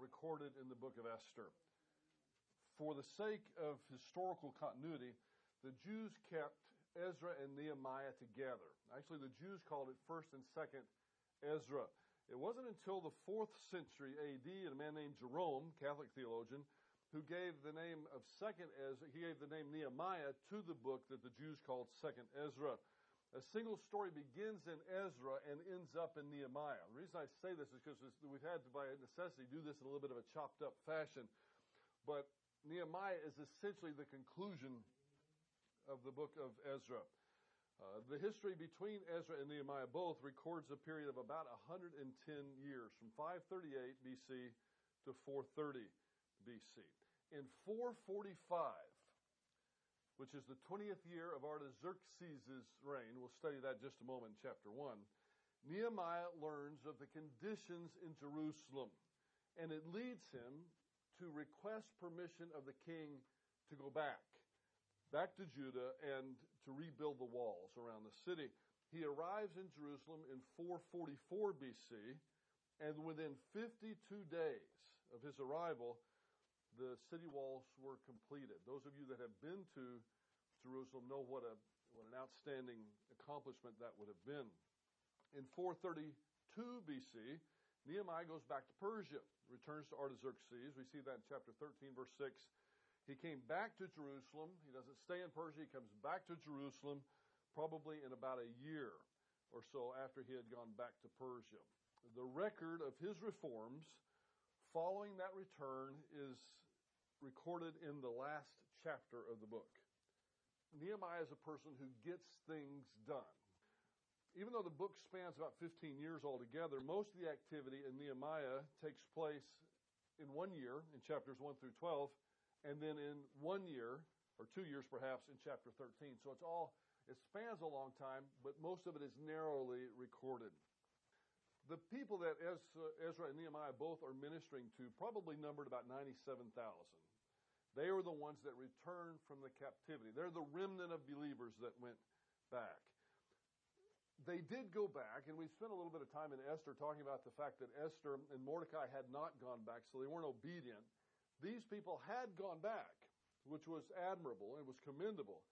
recorded in the book of Esther. For the sake of historical continuity, the Jews kept Ezra and Nehemiah together. Actually, the Jews called it first and second Ezra. It wasn't until the fourth century AD, and a man named Jerome, Catholic theologian, who gave the name of second Ezra, he gave the name Nehemiah to the book that the Jews called second Ezra. A single story begins in Ezra and ends up in Nehemiah. The reason I say this is because we've had to, by necessity, do this in a little bit of a chopped up fashion. But Nehemiah is essentially the conclusion of the book of Ezra. Uh, the history between Ezra and Nehemiah both records a period of about 110 years, from 538 BC to 430 BC. In 445, which is the 20th year of Artaxerxes' reign, we'll study that just a moment chapter 1, Nehemiah learns of the conditions in Jerusalem, and it leads him to request permission of the king to go back back to Judah and to rebuild the walls around the city. He arrives in Jerusalem in 444 BC, and within 52 days of his arrival, the city walls were completed. Those of you that have been to Jerusalem know what a what an outstanding accomplishment that would have been. In 432 BC, Nehemiah goes back to Persia, returns to Artaxerxes. We see that in chapter 13, verse 6. He came back to Jerusalem. He doesn't stay in Persia. He comes back to Jerusalem probably in about a year or so after he had gone back to Persia. The record of his reforms following that return is recorded in the last chapter of the book. Nehemiah is a person who gets things done. Even though the book spans about 15 years altogether, most of the activity in Nehemiah takes place in one year, in chapters 1 through 12, and then in one year, or two years perhaps, in chapter 13. So it's all, it spans a long time, but most of it is narrowly recorded. The people that Ezra and Nehemiah both are ministering to probably numbered about 97,000. They were the ones that returned from the captivity. They're the remnant of believers that went back. They did go back, and we spent a little bit of time in Esther talking about the fact that Esther and Mordecai had not gone back, so they weren't obedient. These people had gone back, which was admirable and was commendable.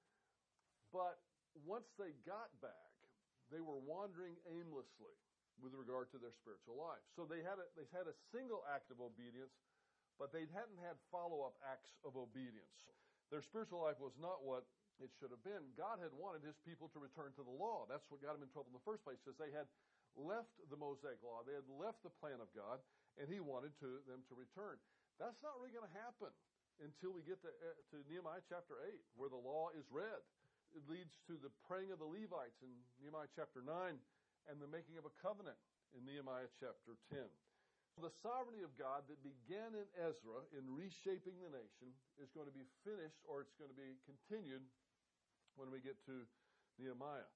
But once they got back, they were wandering aimlessly with regard to their spiritual life. So they had a, they had a single act of obedience, but they hadn't had follow-up acts of obedience. Their spiritual life was not what it should have been. God had wanted his people to return to the law. That's what got them in trouble in the first place, because they had left the Mosaic law. They had left the plan of God, and he wanted to, them to return. That's not really going to happen until we get to, uh, to Nehemiah chapter 8, where the law is read. It leads to the praying of the Levites in Nehemiah chapter 9 and the making of a covenant in Nehemiah chapter 10. So The sovereignty of God that began in Ezra in reshaping the nation is going to be finished or it's going to be continued when we get to Nehemiah.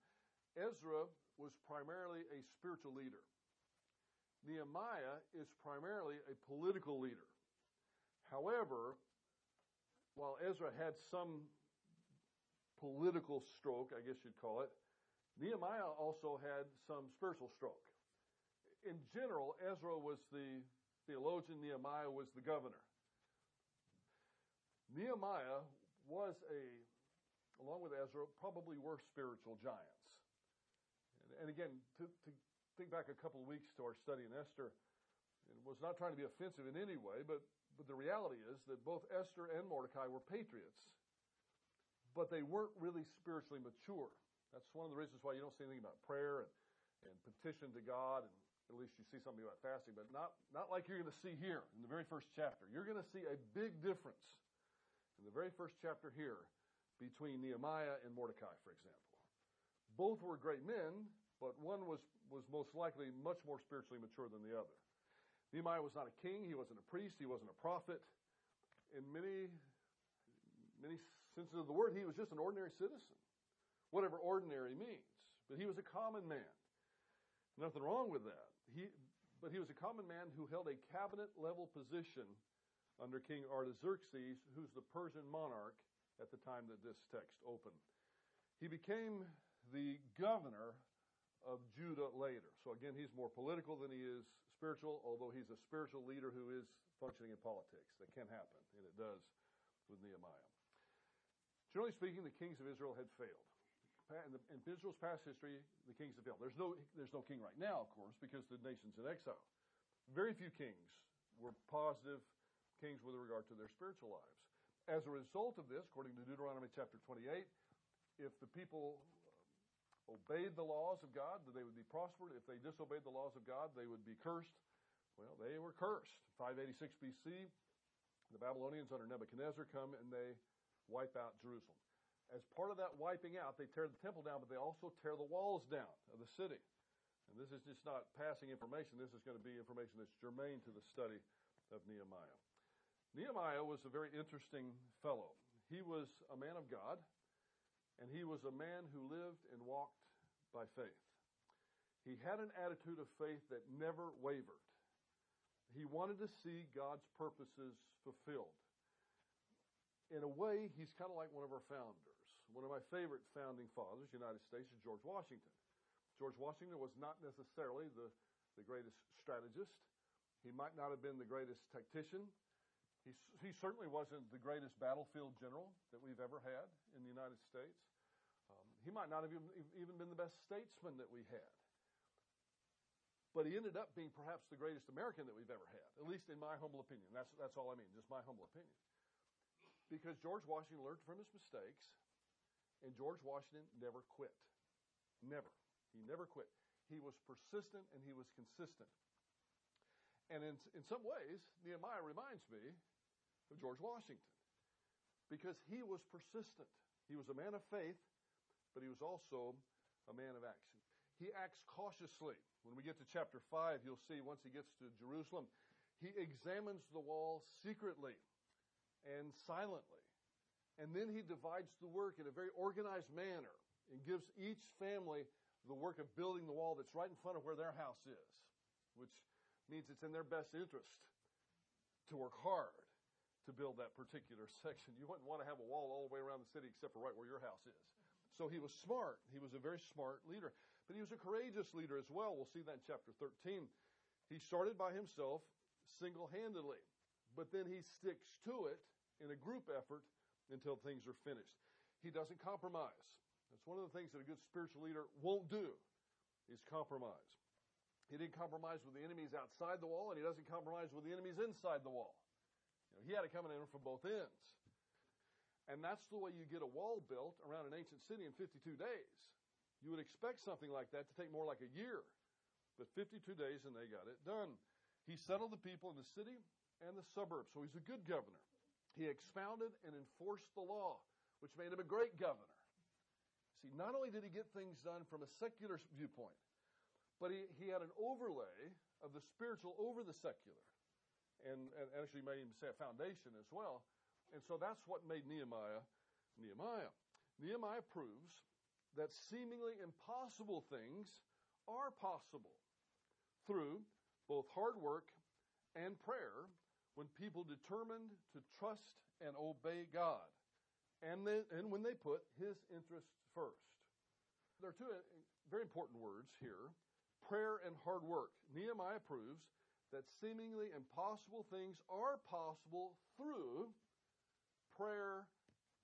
Ezra was primarily a spiritual leader. Nehemiah is primarily a political leader. However, while Ezra had some political stroke, I guess you'd call it, Nehemiah also had some spiritual stroke. In general, Ezra was the theologian, Nehemiah was the governor. Nehemiah was a, along with Ezra, probably were spiritual giants. And, and again, to, to, think back a couple of weeks to our study in Esther, it was not trying to be offensive in any way, but but the reality is that both Esther and Mordecai were patriots, but they weren't really spiritually mature. That's one of the reasons why you don't see anything about prayer and, and petition to God, and at least you see something about fasting, but not, not like you're going to see here in the very first chapter. You're going to see a big difference in the very first chapter here between Nehemiah and Mordecai, for example. Both were great men, but one was, was most likely much more spiritually mature than the other. Nehemiah was not a king, he wasn't a priest, he wasn't a prophet. In many, many senses of the word, he was just an ordinary citizen. Whatever ordinary means. But he was a common man. Nothing wrong with that. He, but he was a common man who held a cabinet level position under King Artaxerxes, who's the Persian monarch at the time that this text opened. He became the governor of Judah later. So again, he's more political than he is spiritual, although he's a spiritual leader who is functioning in politics. That can happen, and it does with Nehemiah. Generally speaking, the kings of Israel had failed. In, Israel's past history, the kings have failed. There's no, there's no king right now, of course, because the nation's in exile. Very few kings were positive kings with regard to their spiritual lives. As a result of this, according to Deuteronomy chapter 28, if the people um, obeyed the laws of God, they would be prospered. If they disobeyed the laws of God, they would be cursed. Well, they were cursed. 586 BC, the Babylonians under Nebuchadnezzar come and they wipe out Jerusalem. As part of that wiping out, they tear the temple down, but they also tear the walls down of the city. And this is just not passing information. This is going to be information that's germane to the study of Nehemiah. Nehemiah was a very interesting fellow. He was a man of God, and he was a man who lived and walked by faith. He had an attitude of faith that never wavered. He wanted to see God's purposes fulfilled. In a way, he's kind of like one of our founders. One of my favorite founding fathers, United States, is George Washington. George Washington was not necessarily the, the greatest strategist. He might not have been the greatest tactician. He, he certainly wasn't the greatest battlefield general that we've ever had in the United States. Um, he might not have even, even been the best statesman that we had. But he ended up being perhaps the greatest American that we've ever had, at least in my humble opinion. That's, that's all I mean, just my humble opinion. Because George Washington learned from his mistakes, and George Washington never quit. Never. He never quit. He was persistent and he was consistent. And in, in some ways, Nehemiah reminds me of George Washington because he was persistent. He was a man of faith, but he was also a man of action. He acts cautiously. When we get to chapter 5, you'll see once he gets to Jerusalem, he examines the wall secretly and silently. And then he divides the work in a very organized manner and gives each family the work of building the wall that's right in front of where their house is, which means it's in their best interest to work hard to build that particular section. You wouldn't want to have a wall all the way around the city except for right where your house is. So he was smart. He was a very smart leader. But he was a courageous leader as well. We'll see that in chapter 13. He started by himself single handedly, but then he sticks to it in a group effort until things are finished. He doesn't compromise. That's one of the things that a good spiritual leader won't do is compromise. He didn't compromise with the enemies outside the wall, and he doesn't compromise with the enemies inside the wall. You know, he had it coming in from both ends. And that's the way you get a wall built around an ancient city in 52 days. You would expect something like that to take more like a year. But 52 days and they got it done. He settled the people in the city and the suburbs. So he's a good governor. He expounded and enforced the law, which made him a great governor. See, not only did he get things done from a secular viewpoint, but he, he had an overlay of the spiritual over the secular. And, and actually made him say a foundation as well. And so that's what made Nehemiah Nehemiah. Nehemiah proves that seemingly impossible things are possible through both hard work and prayer when people determined to trust and obey God and, and when they put his interests first. There are two uh, very important words here prayer and hard work. Nehemiah proves that seemingly impossible things are possible through prayer,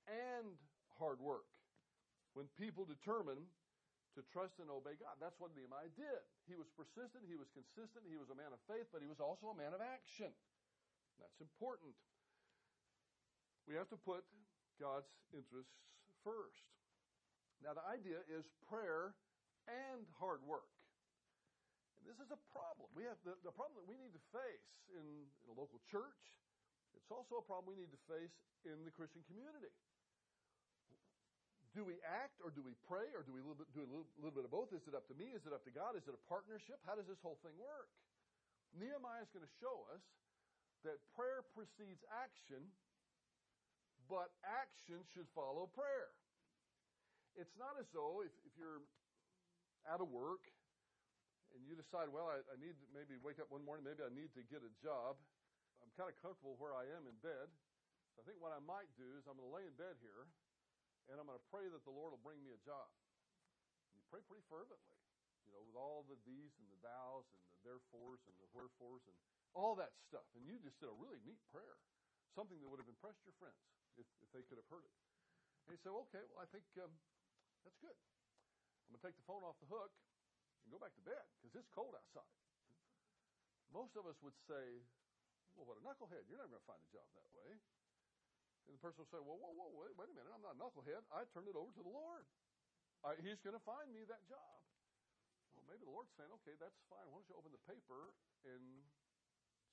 and hard work. When people determine to trust and obey God. That's what Nehemiah did. He was persistent, he was consistent, he was a man of faith, but he was also a man of action. That's important. We have to put God's interests first. Now, the idea is prayer and hard work. And this is a problem. We have the, the problem that we need to face in, in a local church, it's also a problem we need to face in the Christian community. Do we act or do we pray or do we do a little, little bit of both? Is it up to me? Is it up to God? Is it a partnership? How does this whole thing work? Nehemiah is going to show us that prayer precedes action, but action should follow prayer. It's not as though if, if you're out of work and you decide, well, I, I need to maybe wake up one morning, maybe I need to get a job I'm kind of comfortable where I am in bed. So I think what I might do is I'm going to lay in bed here and I'm going to pray that the Lord will bring me a job. You pray pretty fervently. you know, with all the these and the thous and the therefores and the wherefores and all that stuff. And you just did a really neat prayer, something that would have impressed your friends if, if they could have heard it. And he said, okay, well, I think um, that's good. I'm going to take the phone off the hook and go back to bed because it's cold outside. Most of us would say, well, what a knucklehead. You're never going to find a job that way. And the person will say, well, whoa, whoa, wait, wait a minute. I'm not a knucklehead. I turned it over to the Lord. I, he's going to find me that job. Well, maybe the Lord's saying, okay, that's fine. Why don't you open the paper and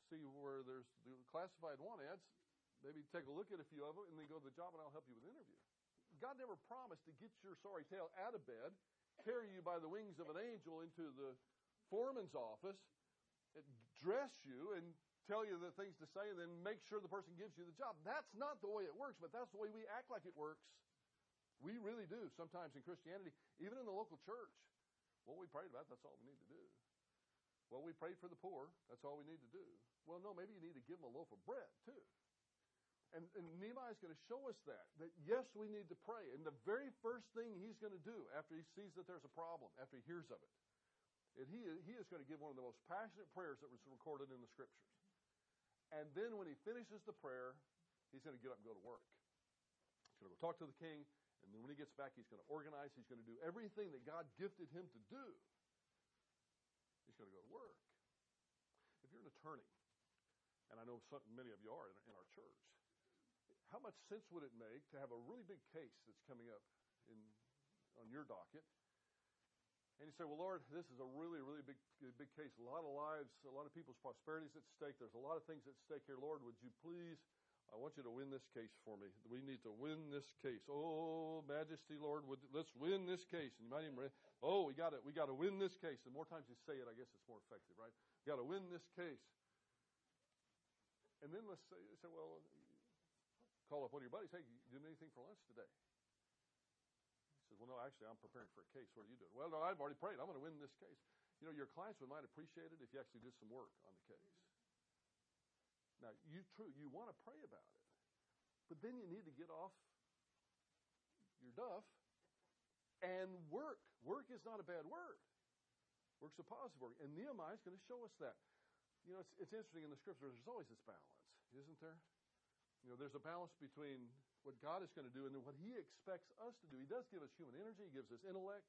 see where there's the classified want ads? Maybe take a look at a few of them and then go to the job and I'll help you with the interview. God never promised to get your sorry tail out of bed, carry you by the wings of an angel into the foreman's office, dress you and tell you the things to say and then make sure the person gives you the job. That's not the way it works, but that's the way we act like it works. We really do sometimes in Christianity, even in the local church. What we prayed about, that's all we need to do. Well, we prayed for the poor, that's all we need to do. Well, no, maybe you need to give them a loaf of bread too. And, and Nehemiah is going to show us that, that yes, we need to pray. And the very first thing he's going to do after he sees that there's a problem, after he hears of it, and he, he is going to give one of the most passionate prayers that was recorded in the scriptures. And then when he finishes the prayer, he's going to get up and go to work. He's going to go talk to the king. And then when he gets back, he's going to organize. He's going to do everything that God gifted him to do. He's going to go to work. If you're an attorney, and I know some, many of you are in, in our church, how much sense would it make to have a really big case that's coming up in, on your docket? And you say, well, Lord, this is a really, really big, big case. A lot of lives, a lot of people's prosperity is at stake. There's a lot of things at stake here. Lord, would you please I want you to win this case for me. We need to win this case. Oh, Majesty, Lord, would, let's win this case. And you might even, oh, we got to, we got to win this case. The more times you say it, I guess it's more effective, right? We got to win this case. And then let's say, say, well, call up one of your buddies. Hey, you doing anything for lunch today? He says, well, no, actually, I'm preparing for a case. What are you doing? Well, no, I've already prayed. I'm going to win this case. You know, your clients would might appreciate it if you actually did some work on the case. Now, you true, you want to pray about it. But then you need to get off your duff and work. Work is not a bad word. Work's a positive word. And Nehemiah is going to show us that. You know, it's, it's interesting in the scriptures, there's always this balance, isn't there? You know, there's a balance between what God is going to do and what He expects us to do. He does give us human energy, He gives us intellect,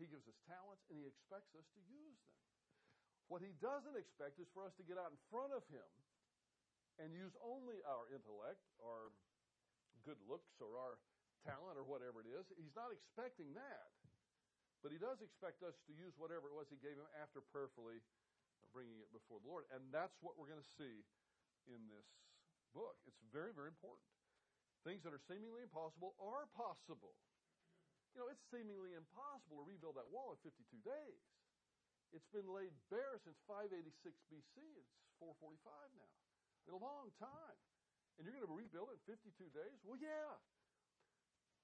He gives us talents, and He expects us to use them. What He doesn't expect is for us to get out in front of Him and use only our intellect our good looks or our talent or whatever it is. He's not expecting that. But he does expect us to use whatever it was he gave him after prayerfully bringing it before the Lord. And that's what we're going to see in this book. It's very, very important. Things that are seemingly impossible are possible. You know, it's seemingly impossible to rebuild that wall in 52 days. It's been laid bare since 586 BC. It's 445 now in a long time. And you're going to rebuild it in 52 days? Well, yeah.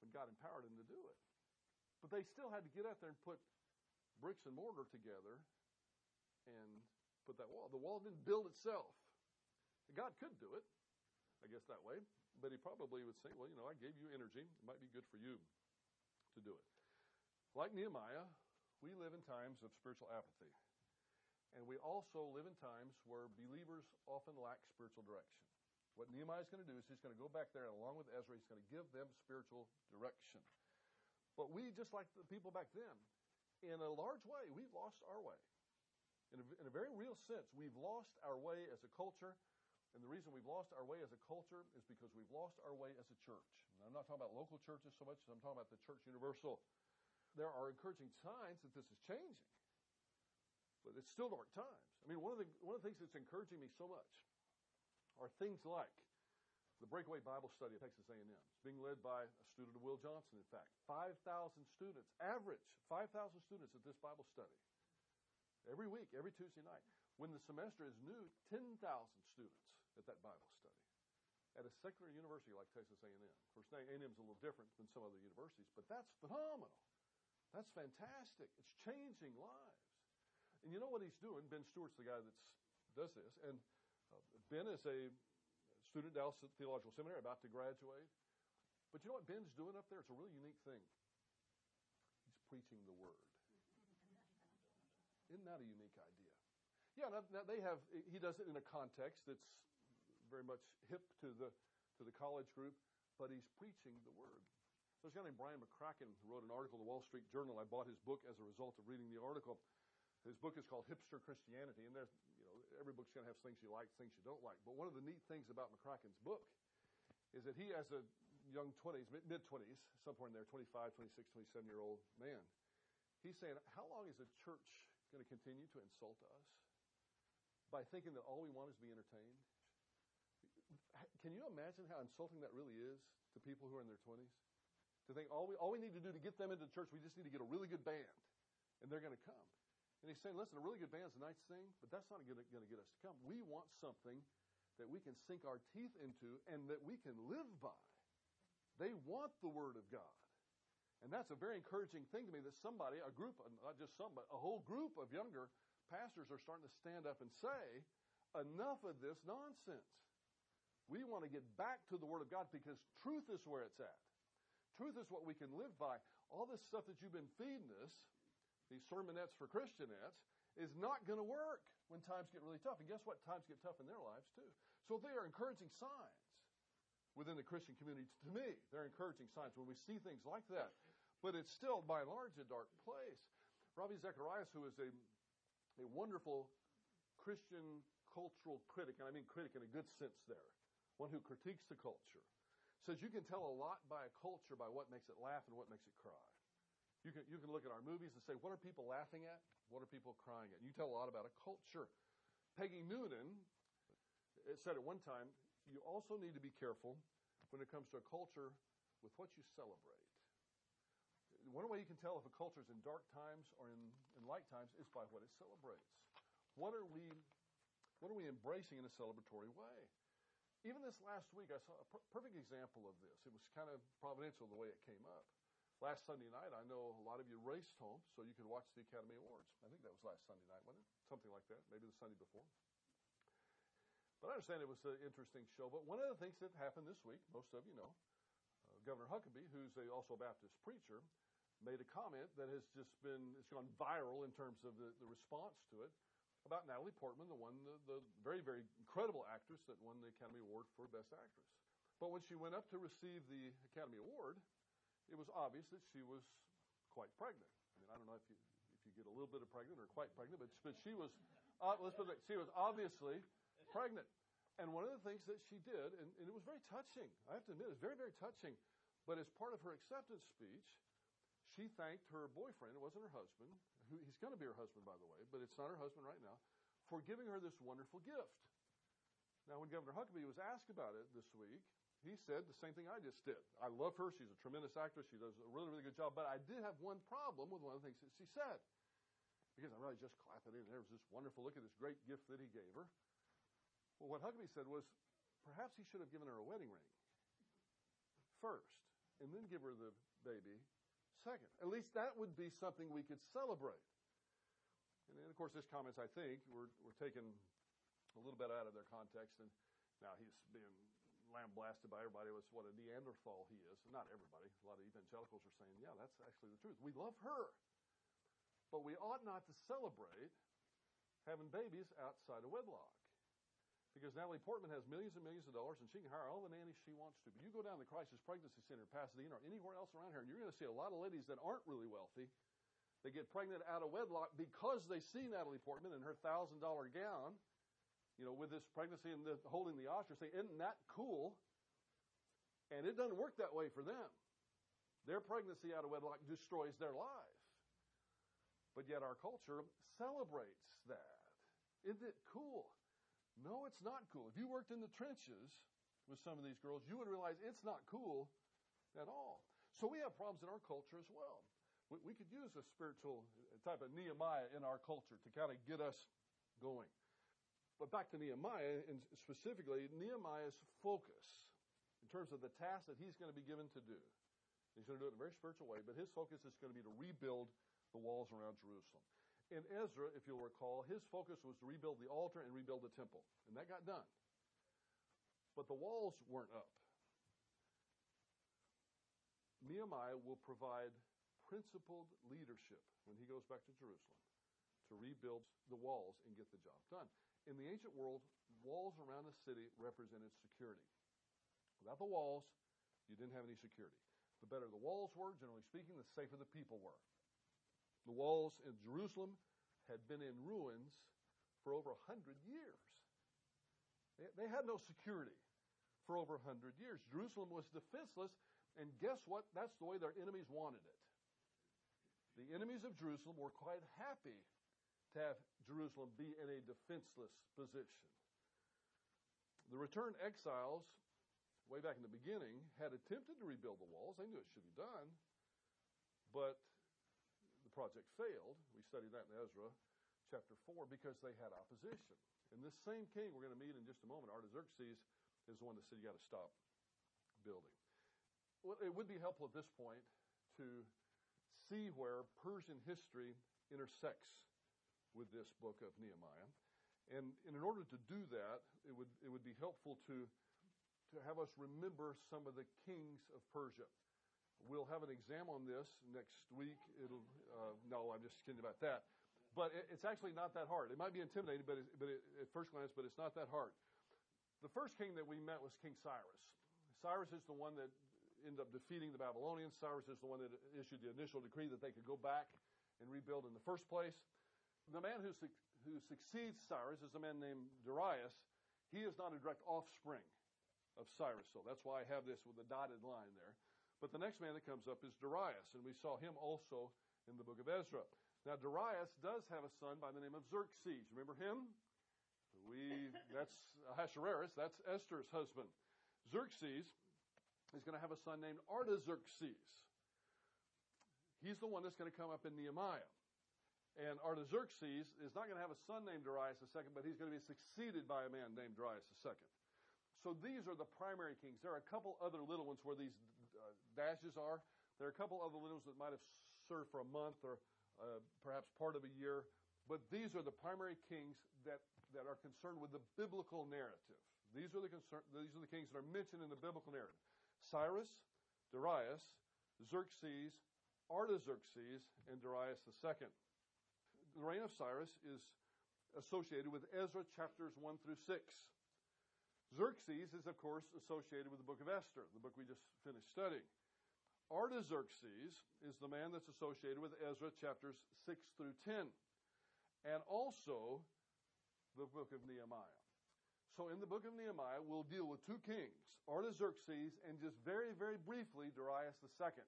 When God empowered them to do it. But they still had to get out there and put bricks and mortar together and put that wall. The wall didn't build itself. God could do it, I guess that way. But he probably would say, well, you know, I gave you energy. It might be good for you to do it. Like Nehemiah, we live in times of spiritual apathy. And we also live in times where believers often lack spiritual direction. What Nehemiah is going to do is he's going to go back there and along with Ezra, he's going to give them spiritual direction. But we, just like the people back then, in a large way, we've lost our way. In a, in a very real sense, we've lost our way as a culture. And the reason we've lost our way as a culture is because we've lost our way as a church. And I'm not talking about local churches so much as I'm talking about the church universal. There are encouraging signs that this is changing. But it's still dark times. I mean, one of the one of the things that's encouraging me so much are things like the Breakaway Bible Study at Texas A&M. It's being led by a student of Will Johnson, in fact. 5,000 students, average 5,000 students at this Bible study. Every week, every Tuesday night. When the semester is new, 10,000 students at that Bible study. At a secular university like Texas A&M. Of course, A&M is a little different than some other universities, but that's phenomenal. That's fantastic. It's changing lives. And you know what he's doing? Ben Stuart's the guy that does this. And uh, Ben is a student at Dallas Theological Seminary, about to graduate. But you know what Ben's doing up there? It's a really unique thing. He's preaching the word. Isn't that a unique idea? Yeah, now, now they have, he does it in a context that's very much hip to the, to the college group, but he's preaching the word. There's a guy named Brian McCracken who wrote an article in the Wall Street Journal. I bought his book as a result of reading the article. His book is called Hipster Christianity, and there's, you know, every book's going to have things you like, things you don't like. But one of the neat things about McCracken's book is that he, as a young 20s, mid 20s, somewhere in there, 25, 26, 27 year old man, he's saying, How long is the church going to continue to insult us by thinking that all we want is to be entertained? Can you imagine how insulting that really is to people who are in their 20s? To think all we, all we need to do to get them into the church, we just need to get a really good band, and they're going to come. And he's saying, listen, a really good band's a nice thing, but that's not going to get us to come. We want something that we can sink our teeth into and that we can live by. They want the Word of God. And that's a very encouraging thing to me that somebody, a group, not just some, but a whole group of younger pastors are starting to stand up and say, enough of this nonsense. We want to get back to the Word of God because truth is where it's at. Truth is what we can live by. All this stuff that you've been feeding us, these sermonettes for Christianettes, is not going to work when times get really tough. And guess what? Times get tough in their lives too. So they are encouraging signs within the Christian community. To me, they're encouraging signs when we see things like that. But it's still, by and large, a dark place. Ravi Zacharias, who is a, a wonderful Christian cultural critic, and I mean critic in a good sense there, one who critiques the culture, says you can tell a lot by a culture by what makes it laugh and what makes it cry. You can, you can look at our movies and say, what are people laughing at? What are people crying at? You tell a lot about a culture. Peggy Noonan said at one time, you also need to be careful when it comes to a culture with what you celebrate. One way you can tell if a culture is in dark times or in, in light times is by what it celebrates. What are we, what are we embracing in a celebratory way? Even this last week, I saw a per- perfect example of this. It was kind of providential the way it came up. Last Sunday night, I know a lot of you raced home so you could watch the Academy Awards. I think that was last Sunday night, wasn't it? Something like that, maybe the Sunday before. But I understand it was an interesting show. But one of the things that happened this week, most of you know, uh, Governor Huckabee, who's a, also a Baptist preacher, made a comment that has just been, it's gone viral in terms of the, the response to it about Natalie Portman, the one, the, the very, very incredible actress that won the Academy Award for Best Actress. But when she went up to receive the Academy Award, it was obvious that she was quite pregnant. I mean, I don't know if you if you get a little bit of pregnant or quite pregnant, but but she was uh, let's put it, she was obviously pregnant. And one of the things that she did, and, and it was very touching. I have to admit, it was very very touching. But as part of her acceptance speech, she thanked her boyfriend. It wasn't her husband. Who, he's going to be her husband, by the way, but it's not her husband right now, for giving her this wonderful gift. Now, when Governor Huckabee was asked about it this week, he said the same thing I just did. I love her. She's a tremendous actress. She does a really, really good job. But I did have one problem with one of the things that she said. Because I'm really just clapping in. There was this wonderful look at this great gift that he gave her. Well, what Huckabee said was perhaps he should have given her a wedding ring first and then give her the baby second. At least that would be something we could celebrate. And then, of course, this comments, I think, were, were taken a little bit out of their context. And now he's being lambasted by everybody was what a Neanderthal he is. Not everybody. A lot of evangelicals are saying, yeah, that's actually the truth. We love her. But we ought not to celebrate having babies outside of wedlock. Because Natalie Portman has millions and millions of dollars and she can hire all the nannies she wants to. But you go down to the Crisis Pregnancy Center in Pasadena or anywhere else around here, and you're going to see a lot of ladies that aren't really wealthy. They get pregnant out of wedlock because they see Natalie Portman in her $1,000 gown you know, with this pregnancy and the, holding the Oscar, say, isn't that cool? And it doesn't work that way for them. Their pregnancy out of wedlock destroys their life. But yet our culture celebrates that. Isn't it cool? No, it's not cool. If you worked in the trenches with some of these girls, you would realize it's not cool at all. So we have problems in our culture as well. We, we could use a spiritual type of Nehemiah in our culture to kind of get us going. But back to Nehemiah, and specifically, Nehemiah's focus in terms of the task that he's going to be given to do. He's going to do it in a very spiritual way, but his focus is going to be to rebuild the walls around Jerusalem. In Ezra, if you'll recall, his focus was to rebuild the altar and rebuild the temple, and that got done. But the walls weren't up. Nehemiah will provide principled leadership when he goes back to Jerusalem to rebuild the walls and get the job done. In the ancient world, walls around a city represented security. Without the walls, you didn't have any security. The better the walls were, generally speaking, the safer the people were. The walls in Jerusalem had been in ruins for over a hundred years. They, had no security for over a hundred years. Jerusalem was defenseless, and guess what? That's the way their enemies wanted it. The enemies of Jerusalem were quite happy to have Jerusalem be in a defenseless position. The returned exiles, way back in the beginning, had attempted to rebuild the walls. They knew it should be done, but the project failed. We studied that in Ezra chapter 4 because they had opposition. And this same king we're going to meet in just a moment, Artaxerxes, is the one that said you got to stop building. Well, it would be helpful at this point to see where Persian history intersects with this book of Nehemiah. And, in order to do that, it would, it would be helpful to, to have us remember some of the kings of Persia. We'll have an exam on this next week. It'll, uh, no, I'm just kidding about that. But it, it's actually not that hard. It might be intimidating, but, it, but it, at first glance, but it's not that hard. The first king that we met was King Cyrus. Cyrus is the one that ended up defeating the Babylonians. Cyrus is the one that issued the initial decree that they could go back and rebuild in the first place. The man who, su- who succeeds Cyrus is a man named Darius. He is not a direct offspring of Cyrus, so that's why I have this with a dotted line there. But the next man that comes up is Darius, and we saw him also in the book of Ezra. Now, Darius does have a son by the name of Xerxes. Remember him? We, that's Ahasuerus, that's Esther's husband. Xerxes is going to have a son named Artaxerxes. He's the one that's going to come up in Nehemiah. And Artaxerxes is not going to have a son named Darius II, but he's going to be succeeded by a man named Darius II. So these are the primary kings. There are a couple other little ones where these uh, dashes are. There are a couple other little ones that might have served for a month or uh, perhaps part of a year. But these are the primary kings that, that are concerned with the biblical narrative. These are the concern, these are the kings that are mentioned in the biblical narrative. Cyrus, Darius, Xerxes, Artaxerxes, and Darius II. The reign of Cyrus is associated with Ezra chapters 1 through 6. Xerxes is, of course, associated with the book of Esther, the book we just finished studying. Artaxerxes is the man that's associated with Ezra chapters 6 through 10, and also the book of Nehemiah. So in the book of Nehemiah, we'll deal with two kings, Artaxerxes and just very, very briefly, Darius II. Okay?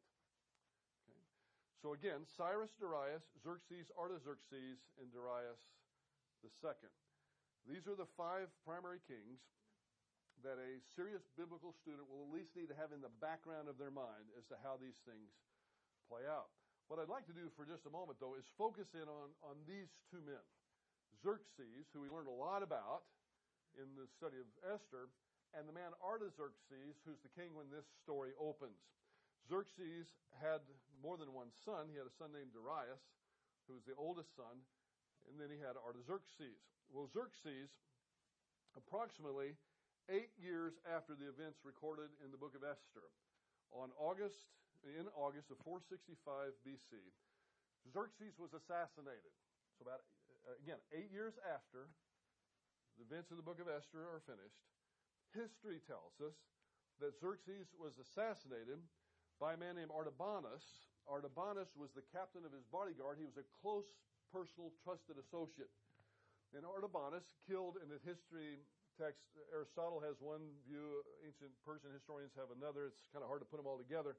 So again, Cyrus, Darius, Xerxes, Artaxerxes, and Darius II. These are the five primary kings that a serious biblical student will at least need to have in the background of their mind as to how these things play out. What I'd like to do for just a moment, though, is focus in on, on these two men. Xerxes, who we learned a lot about in the study of Esther, and the man Artaxerxes, who's the king when this story opens. Xerxes had more than one son. He had a son named Darius, who was the oldest son, and then he had Artaxerxes. Well, Xerxes, approximately eight years after the events recorded in the book of Esther, on August, in August of 465 BC, Xerxes was assassinated. So about, uh, again, eight years after the events of the book of Esther are finished, history tells us that Xerxes was assassinated by a man named Artabanus. Artabanus was the captain of his bodyguard. He was a close, personal, trusted associate. And Artabanus killed in the history text. Aristotle has one view, ancient Persian historians have another. It's kind of hard to put them all together.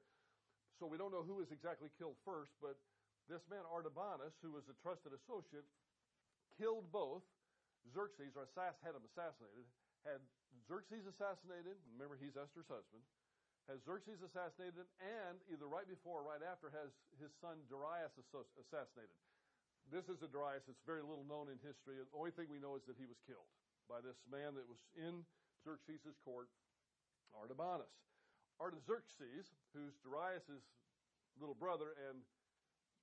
So we don't know who was exactly killed first, but this man Artabanus, who was a trusted associate, killed both Xerxes, or assass- had him assassinated, had Xerxes assassinated, remember he's Esther's husband, has Xerxes assassinated, and either right before or right after has his son Darius assassinated. This is a Darius that's very little known in history. The only thing we know is that he was killed by this man that was in Xerxes' court, Artabanus. Artaxerxes, who's Darius' little brother and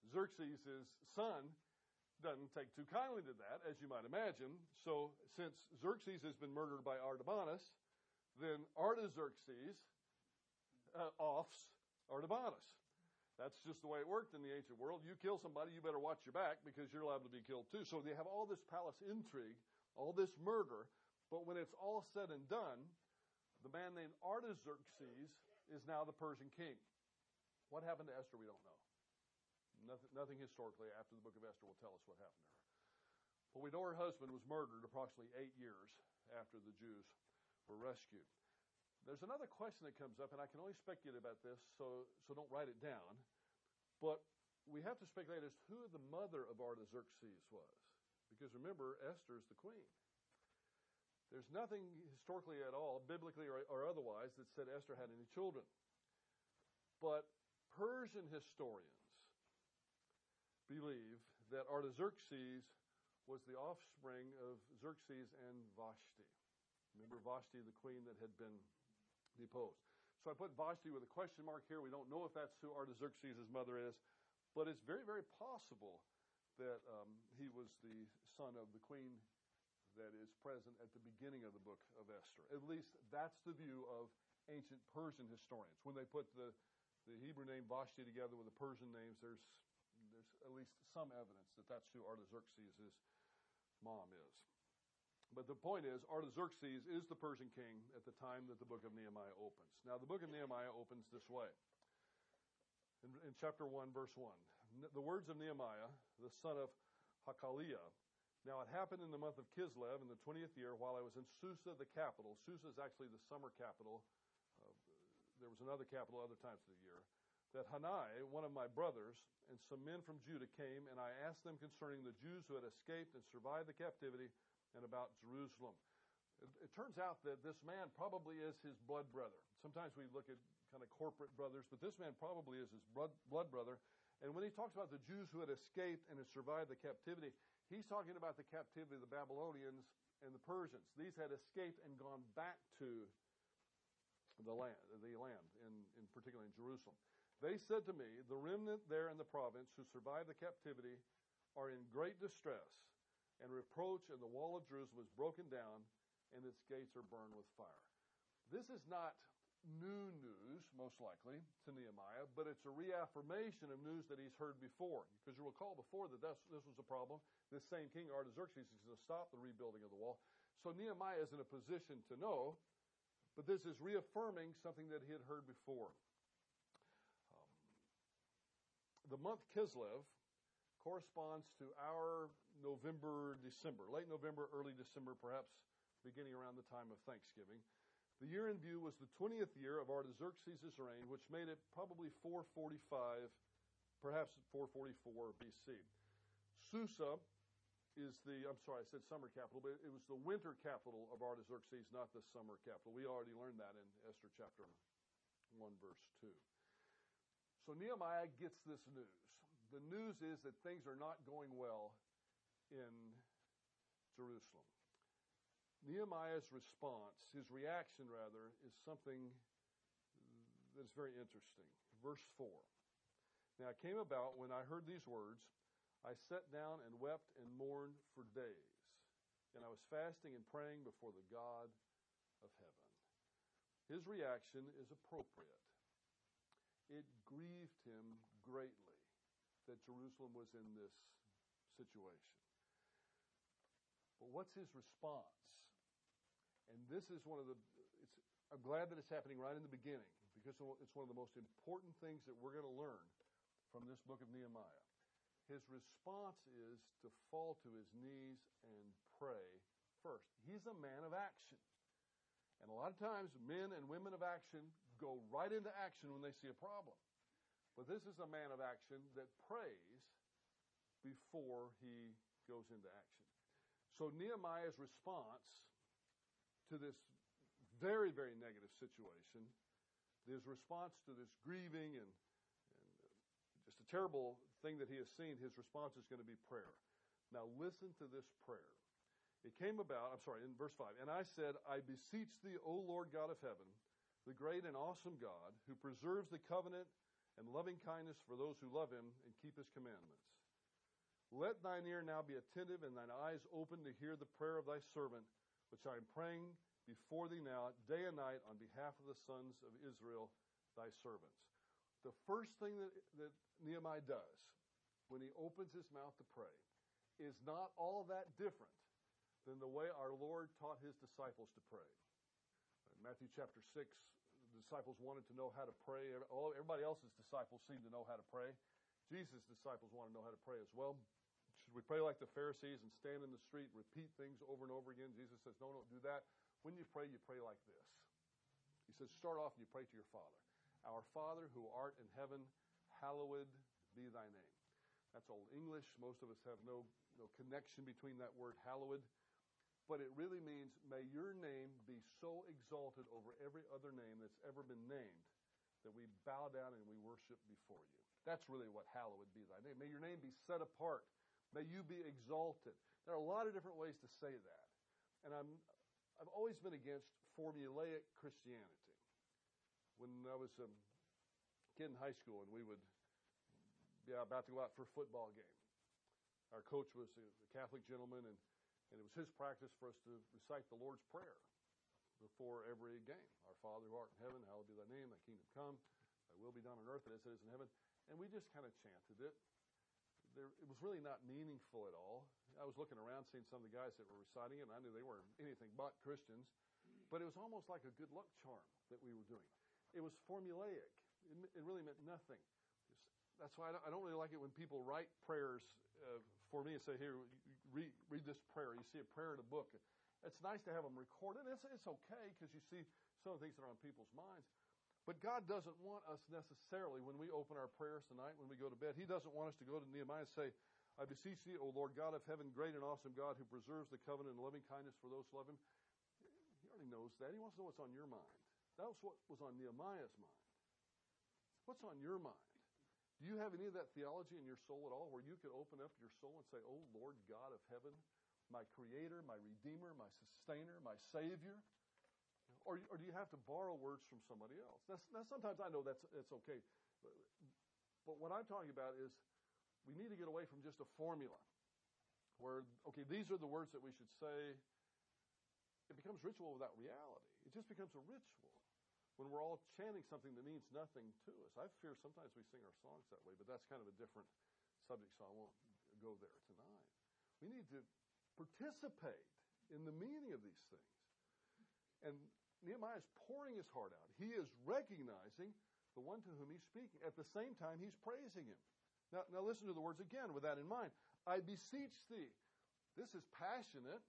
Xerxes' son, doesn't take too kindly to that, as you might imagine. So, since Xerxes has been murdered by Artabanus, then Artaxerxes uh, offs Artabanus. That's just the way it worked in the ancient world. You kill somebody, you better watch your back because you're liable to be killed too. So they have all this palace intrigue, all this murder, but when it's all said and done, the man named Artaxerxes is now the Persian king. What happened to Esther, we don't know. Nothing, nothing historically after the book of Esther will tell us what happened to her. But we know her husband was murdered approximately eight years after the Jews were rescued. There's another question that comes up, and I can only speculate about this, so, so don't write it down. But we have to speculate as to who the mother of Artaxerxes was. Because remember, Esther is the queen. There's nothing historically at all, biblically or, or otherwise, that said Esther had any children. But Persian historians believe that Artaxerxes was the offspring of Xerxes and Vashti. Remember Vashti, the queen that had been deposed. So I put Vashti with a question mark here. We don't know if that's who Artaxerxes' mother is, but it's very, very possible that um, he was the son of the queen that is present at the beginning of the book of Esther. At least that's the view of ancient Persian historians. When they put the, the Hebrew name Vashti together with the Persian names, there's, there's at least some evidence that that's who Artaxerxes' mom is. But the point is, Artaxerxes is the Persian king at the time that the book of Nehemiah opens. Now, the book of Nehemiah opens this way. In, in chapter 1, verse 1, the words of Nehemiah, the son of Hachaliah, now it happened in the month of Kislev in the 20th year while I was in Susa, the capital. Susa is actually the summer capital. Uh, there was another capital other times of the year. That Hanani, one of my brothers, and some men from Judah came, and I asked them concerning the Jews who had escaped and survived the captivity and about Jerusalem. It, it, turns out that this man probably is his blood brother. Sometimes we look at kind of corporate brothers, but this man probably is his blood, blood brother. And when he talks about the Jews who had escaped and had survived the captivity, he's talking about the captivity of the Babylonians and the Persians. These had escaped and gone back to the land, the land in, in particular in Jerusalem. They said to me, the remnant there in the province who survived the captivity are in great distress and reproach, and the wall of Jerusalem is broken down, and its gates are burned with fire. This is not new news, most likely, to Nehemiah, but it's a reaffirmation of news that he's heard before. Because you recall before that this was a problem. This same king, Artaxerxes, is going to stop the rebuilding of the wall. So Nehemiah is in a position to know, but this is reaffirming something that he had heard before. Um, the month Kislev corresponds to our November, December, late November, early December, perhaps beginning around the time of Thanksgiving. The year in view was the 20th year of Artaxerxes' reign, which made it probably 445, perhaps 444 BC. Susa is the, I'm sorry, I said summer capital, but it was the winter capital of Artaxerxes, not the summer capital. We already learned that in Esther chapter 1, verse 2. So Nehemiah gets this news. The news is that things are not going well in Jerusalem. Nehemiah's response, his reaction rather, is something that is very interesting. Verse 4. Now it came about when I heard these words, I sat down and wept and mourned for days. And I was fasting and praying before the God of heaven. His reaction is appropriate it grieved him greatly that Jerusalem was in this situation. But what's his response? And this is one of the, I'm glad that it's happening right in the beginning because it's one of the most important things that we're going to learn from this book of Nehemiah. His response is to fall to his knees and pray first. He's a man of action. And a lot of times, men and women of action go right into action when they see a problem. But this is a man of action that prays before he goes into action. So Nehemiah's response to this very, very negative situation, his response to this grieving and, and just a terrible thing that he has seen, his response is going to be prayer. Now listen to this prayer. It came about, I'm sorry, in verse 5, and I said, I beseech thee, O Lord God of heaven, the great and awesome God, who preserves the covenant and loving kindness for those who love him and keep his commandments. Let thine ear now be attentive and thine eyes open to hear the prayer of thy servant, which I am praying before thee now, day and night, on behalf of the sons of Israel, thy servants. the first thing that, that Nehemiah does when he opens his mouth to pray is not all that different than the way our Lord taught his disciples to pray. In Matthew chapter 6, the disciples wanted to know how to pray. Everybody else's disciples seemed to know how to pray. Jesus' disciples want to know how to pray as well. Should we pray like the Pharisees and stand in the street and repeat things over and over again? Jesus says, no, don't do that. When you pray, you pray like this. He says, start off and you pray to your Father. Our Father who art in heaven, hallowed be thy name. That's old English. Most of us have no, no connection between that word hallowed. But it really means, may your name be so exalted over every other name that's ever been named that we bow down and we worship before you. That's really what hallowed be thy name. May your name be set apart. May you be exalted. There are a lot of different ways to say that. And I'm, I've always been against formulaic Christianity. When I was a kid in high school and we would be about to go out for a football game, our coach was a Catholic gentleman and, and it was his practice for us to recite the Lord's Prayer before every game. Our Father who art in heaven, hallowed be thy name, thy kingdom come, thy will be done on earth as it is in heaven. And we just kind of chanted it. There, it was really not meaningful at all. I was looking around, seeing some of the guys that were reciting it, and I knew they weren't anything but Christians. But it was almost like a good luck charm that we were doing. It was formulaic. It, it really meant nothing. That's why I don't, I don't, really like it when people write prayers uh, for me and say, "Here, read, read this prayer." You see a prayer in a book. It's nice to have them recorded. It's, it's okay because you see some of the things that are on people's minds. But God doesn't want us necessarily, when we open our prayers tonight, when we go to bed, He doesn't want us to go to Nehemiah and say, I beseech thee, O Lord God of heaven, great and awesome God who preserves the covenant and loving kindness for those who love Him. He already knows that. He wants to know what's on your mind. That was what was on Nehemiah's mind. What's on your mind? Do you have any of that theology in your soul at all where you could open up your soul and say, Oh Lord God of heaven, my creator, my redeemer, my sustainer, my savior? Or, or do you have to borrow words from somebody else? Now, sometimes I know that's, that's okay. But, but what I'm talking about is we need to get away from just a formula where, okay, these are the words that we should say. It becomes ritual without reality. It just becomes a ritual when we're all chanting something that means nothing to us. I fear sometimes we sing our songs that way, but that's kind of a different subject, so I won't go there tonight. We need to participate in the meaning of these things. And Nehemiah is pouring his heart out. He is recognizing the one to whom he's speaking. At the same time, he's praising him. Now, now listen to the words again with that in mind. I beseech thee. This is passionate.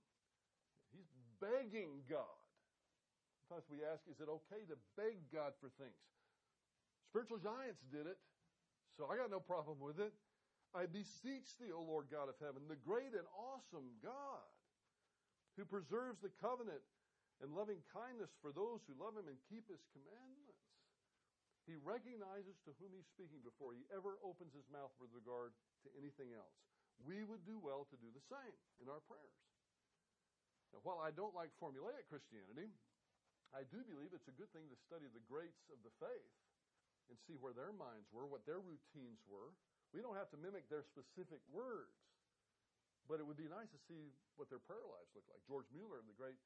He's begging God. Sometimes we ask, is it okay to beg God for things? Spiritual giants did it, so I got no problem with it. I beseech thee, O Lord God of heaven, the great and awesome God, who preserves the covenant and loving kindness for those who love him and keep his commandments. He recognizes to whom he's speaking before he ever opens his mouth with regard to anything else. We would do well to do the same in our prayers. Now, while I don't like formulaic Christianity, I do believe it's a good thing to study the greats of the faith and see where their minds were, what their routines were. We don't have to mimic their specific words, but it would be nice to see what their prayer lives look like. George Mueller, the great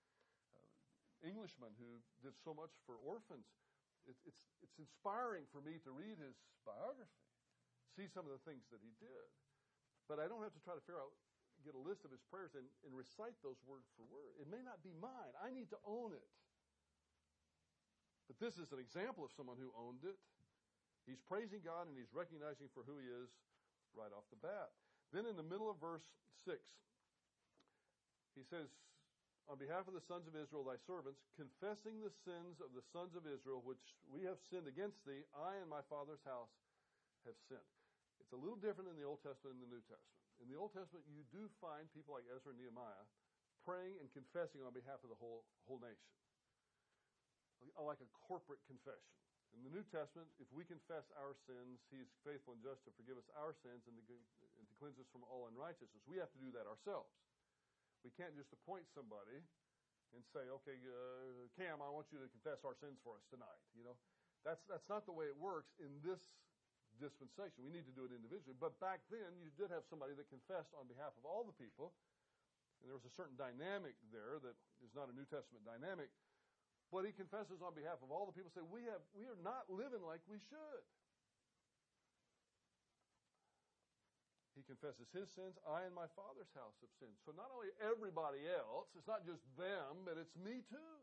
uh, Englishman who did so much for orphans. It, it's, it's inspiring for me to read his biography, see some of the things that he did. But I don't have to try to figure out, get a list of his prayers and, and recite those word for word. It may not be mine. I need to own it. But this is an example of someone who owned it. He's praising God and he's recognizing for who he is right off the bat. Then in the middle of verse 6, he says, on behalf of the sons of Israel, thy servants, confessing the sins of the sons of Israel, which we have sinned against thee, I and my father's house have sinned. It's a little different in the Old Testament and the New Testament. In the Old Testament, you do find people like Ezra and Nehemiah praying and confessing on behalf of the whole, whole nation, like a corporate confession. In the New Testament, if we confess our sins, He's faithful and just to forgive us our sins and to, and to cleanse us from all unrighteousness. We have to do that ourselves. We can't just appoint somebody and say, okay, uh, Cam, I want you to confess our sins for us tonight. You know, that's, that's not the way it works in this dispensation. We need to do it individually. But back then, you did have somebody that confessed on behalf of all the people. And there was a certain dynamic there that is not a New Testament dynamic. But he confesses on behalf of all the people, say, we, have, we are not living like we should. He confesses his sins. I and my father's house have sinned. So not only everybody else, it's not just them, but it's me too.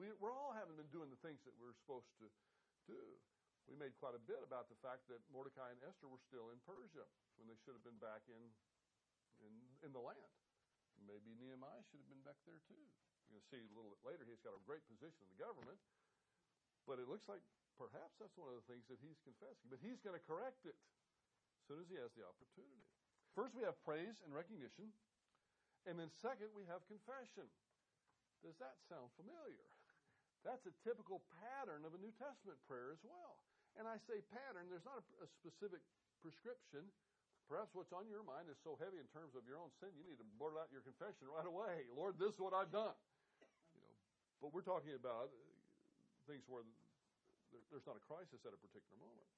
We, we're all haven't been doing the things that we're supposed to do. We made quite a bit about the fact that Mordecai and Esther were still in Persia when they should have been back in, in, in the land. Maybe Nehemiah should have been back there too. You're going to see a little bit later he's got a great position in the government, but it looks like perhaps that's one of the things that he's confessing. But he's going to correct it as soon as he has the opportunity. First, we have praise and recognition, and then second, we have confession. Does that sound familiar? That's a typical pattern of a New Testament prayer as well. And I say pattern, there's not a, a specific prescription. Perhaps what's on your mind is so heavy in terms of your own sin, you need to blurt out your confession right away. Lord, this is what I've done. But we're talking about things where there's not a crisis at a particular moment.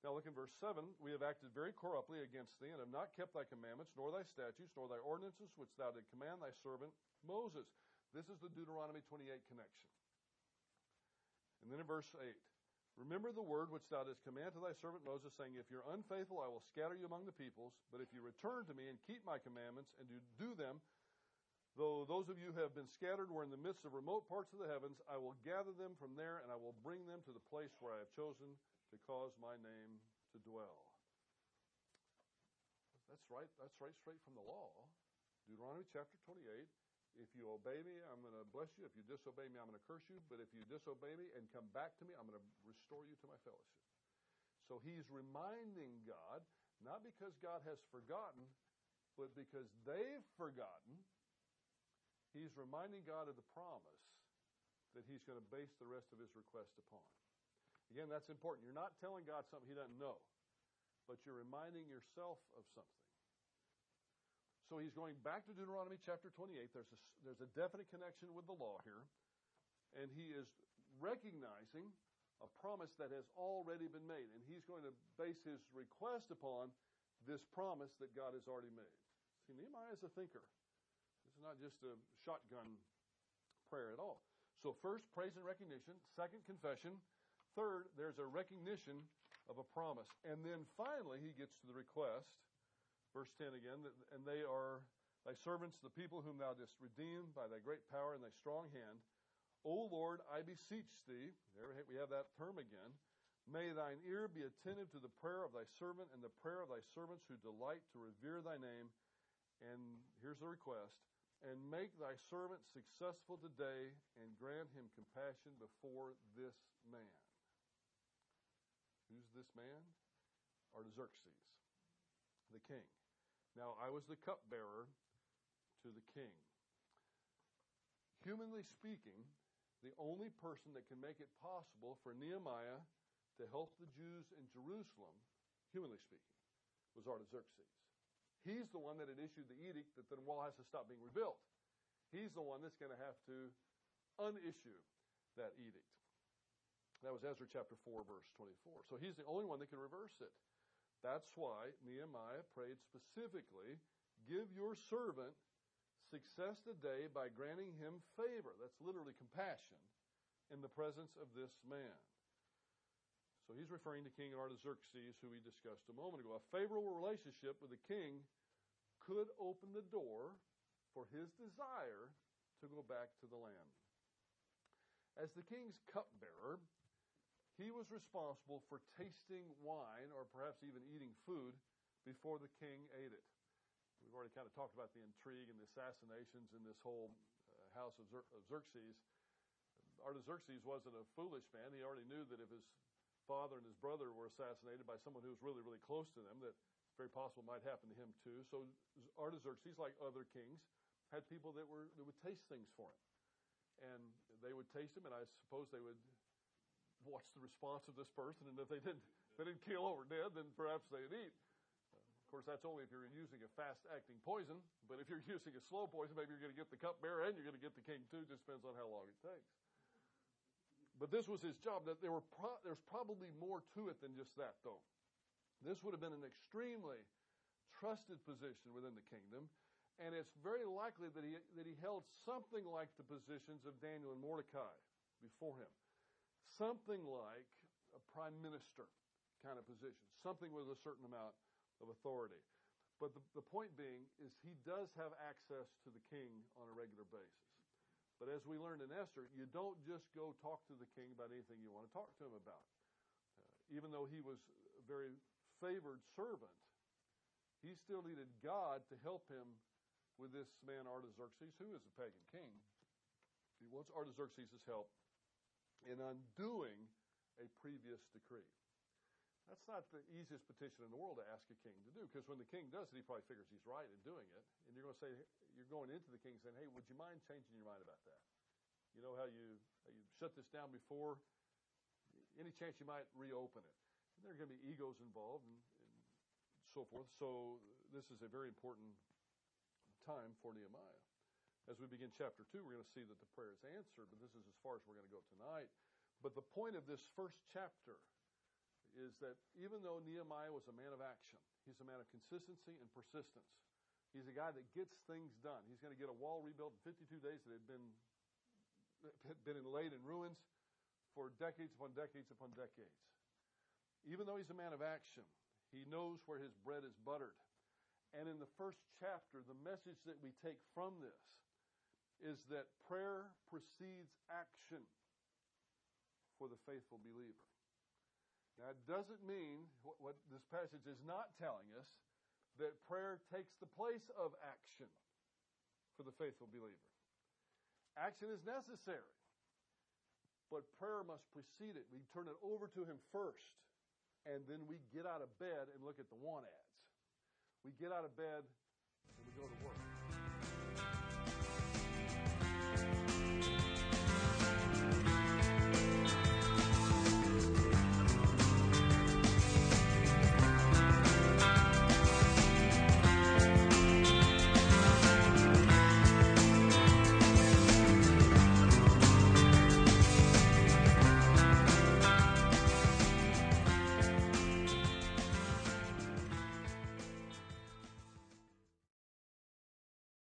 Now look in verse 7. We have acted very corruptly against thee, and have not kept thy commandments, nor thy statutes, nor thy ordinances, which thou did command thy servant Moses. This is the Deuteronomy 28 connection. And then in verse 8. Remember the word which thou didst command to thy servant Moses, saying, If you're unfaithful, I will scatter you among the peoples. But if you return to me and keep my commandments and do, do them, though those of you who have been scattered were in the midst of remote parts of the heavens, I will gather them from there and I will bring them to the place where I have chosen to cause my name to dwell. That's right. That's right straight from the law. Deuteronomy chapter 28. If you obey me, I'm going to bless you. If you disobey me, I'm going to curse you. But if you disobey me and come back to me, I'm going to restore you to my fellowship. So he's reminding God, not because God has forgotten, but because they've forgotten, he's reminding God of the promise that he's going to base the rest of his request upon. Again, that's important. You're not telling God something he doesn't know, but you're reminding yourself of something. So he's going back to Deuteronomy chapter 28. There's a, there's a definite connection with the law here. And he is recognizing a promise that has already been made. And he's going to base his request upon this promise that God has already made. See, Nehemiah is a thinker. Is not just a shotgun prayer at all. So, first, praise and recognition. Second, confession. Third, there's a recognition of a promise. And then finally, he gets to the request Verse 10 again, and they are thy servants, the people whom thou didst redeem by thy great power and thy strong hand. O Lord, I beseech thee, there we have that term again, may thine ear be attentive to the prayer of thy servant and the prayer of thy servants who delight to revere thy name. And here's the request, and make thy servant successful today and grant him compassion before this man. Who's this man? Artaxerxes, the king. Now, I was the cupbearer to the king. Humanly speaking, the only person that can make it possible for Nehemiah to help the Jews in Jerusalem, humanly speaking, was Artaxerxes. He's the one that had issued the edict that the wall has to stop being rebuilt. He's the one that's going to have to unissue that edict. That was Ezra chapter 4, verse 24. So he's the only one that can reverse it. That's why Nehemiah prayed specifically, give your servant success today by granting him favor. That's literally compassion in the presence of this man. So he's referring to King Artaxerxes, who we discussed a moment ago. A favorable relationship with the king could open the door for his desire to go back to the land. As the king's cupbearer, he was responsible for tasting wine or perhaps even eating food before the king ate it. We've already kind of talked about the intrigue and the assassinations in this whole uh, house of, Xer- of Xerxes. Artaxerxes wasn't a foolish man. He already knew that if his father and his brother were assassinated by someone who was really, really close to them, that it's very possible might happen to him too. So Artaxerxes, like other kings, had people that were that would taste things for him, and they would taste them, and I suppose they would watch the response of this person, and if they didn't, they didn't kill over dead, then perhaps they'd eat. Of course, that's only if you're using a fast-acting poison. But if you're using a slow poison, maybe you're going to get the cupbearer and you're going to get the king too. Just depends on how long it takes. But this was his job. That there were pro- there's probably more to it than just that, though. This would have been an extremely trusted position within the kingdom, and it's very likely that he that he held something like the positions of Daniel and Mordecai before him something like a prime minister kind of position, something with a certain amount of authority. But the, the point being is he does have access to the king on a regular basis. But as we learned in Esther, you don't just go talk to the king about anything you want to talk to him about. Uh, even though he was a very favored servant, he still needed God to help him with this man Artaxerxes, who is a pagan king. He wants Artaxerxes' help in undoing a previous decree. That's not the easiest petition in the world to ask a king to do, because when the king does it, he probably figures he's right in doing it. And you're going to say, you're going into the king saying, hey, would you mind changing your mind about that? You know how you, how you shut this down before? Any chance you might reopen it? And there are going to be egos involved and, and so forth. So this is a very important time for Nehemiah. As we begin chapter 2, we're going to see that the prayer is answered, but this is as far as we're going to go tonight. But the point of this first chapter is that even though Nehemiah was a man of action, he's a man of consistency and persistence. He's a guy that gets things done. He's going to get a wall rebuilt in 52 days that had been had been laid in ruins for decades upon decades upon decades. Even though he's a man of action, he knows where his bread is buttered. And in the first chapter, the message that we take from this is that prayer precedes action for the faithful believer. It doesn't mean what, what this passage is not telling us that prayer takes the place of action for the faithful believer. Action is necessary, but prayer must precede it. We turn it over to Him first, and then we get out of bed and look at the want ads. We get out of bed and we go to work.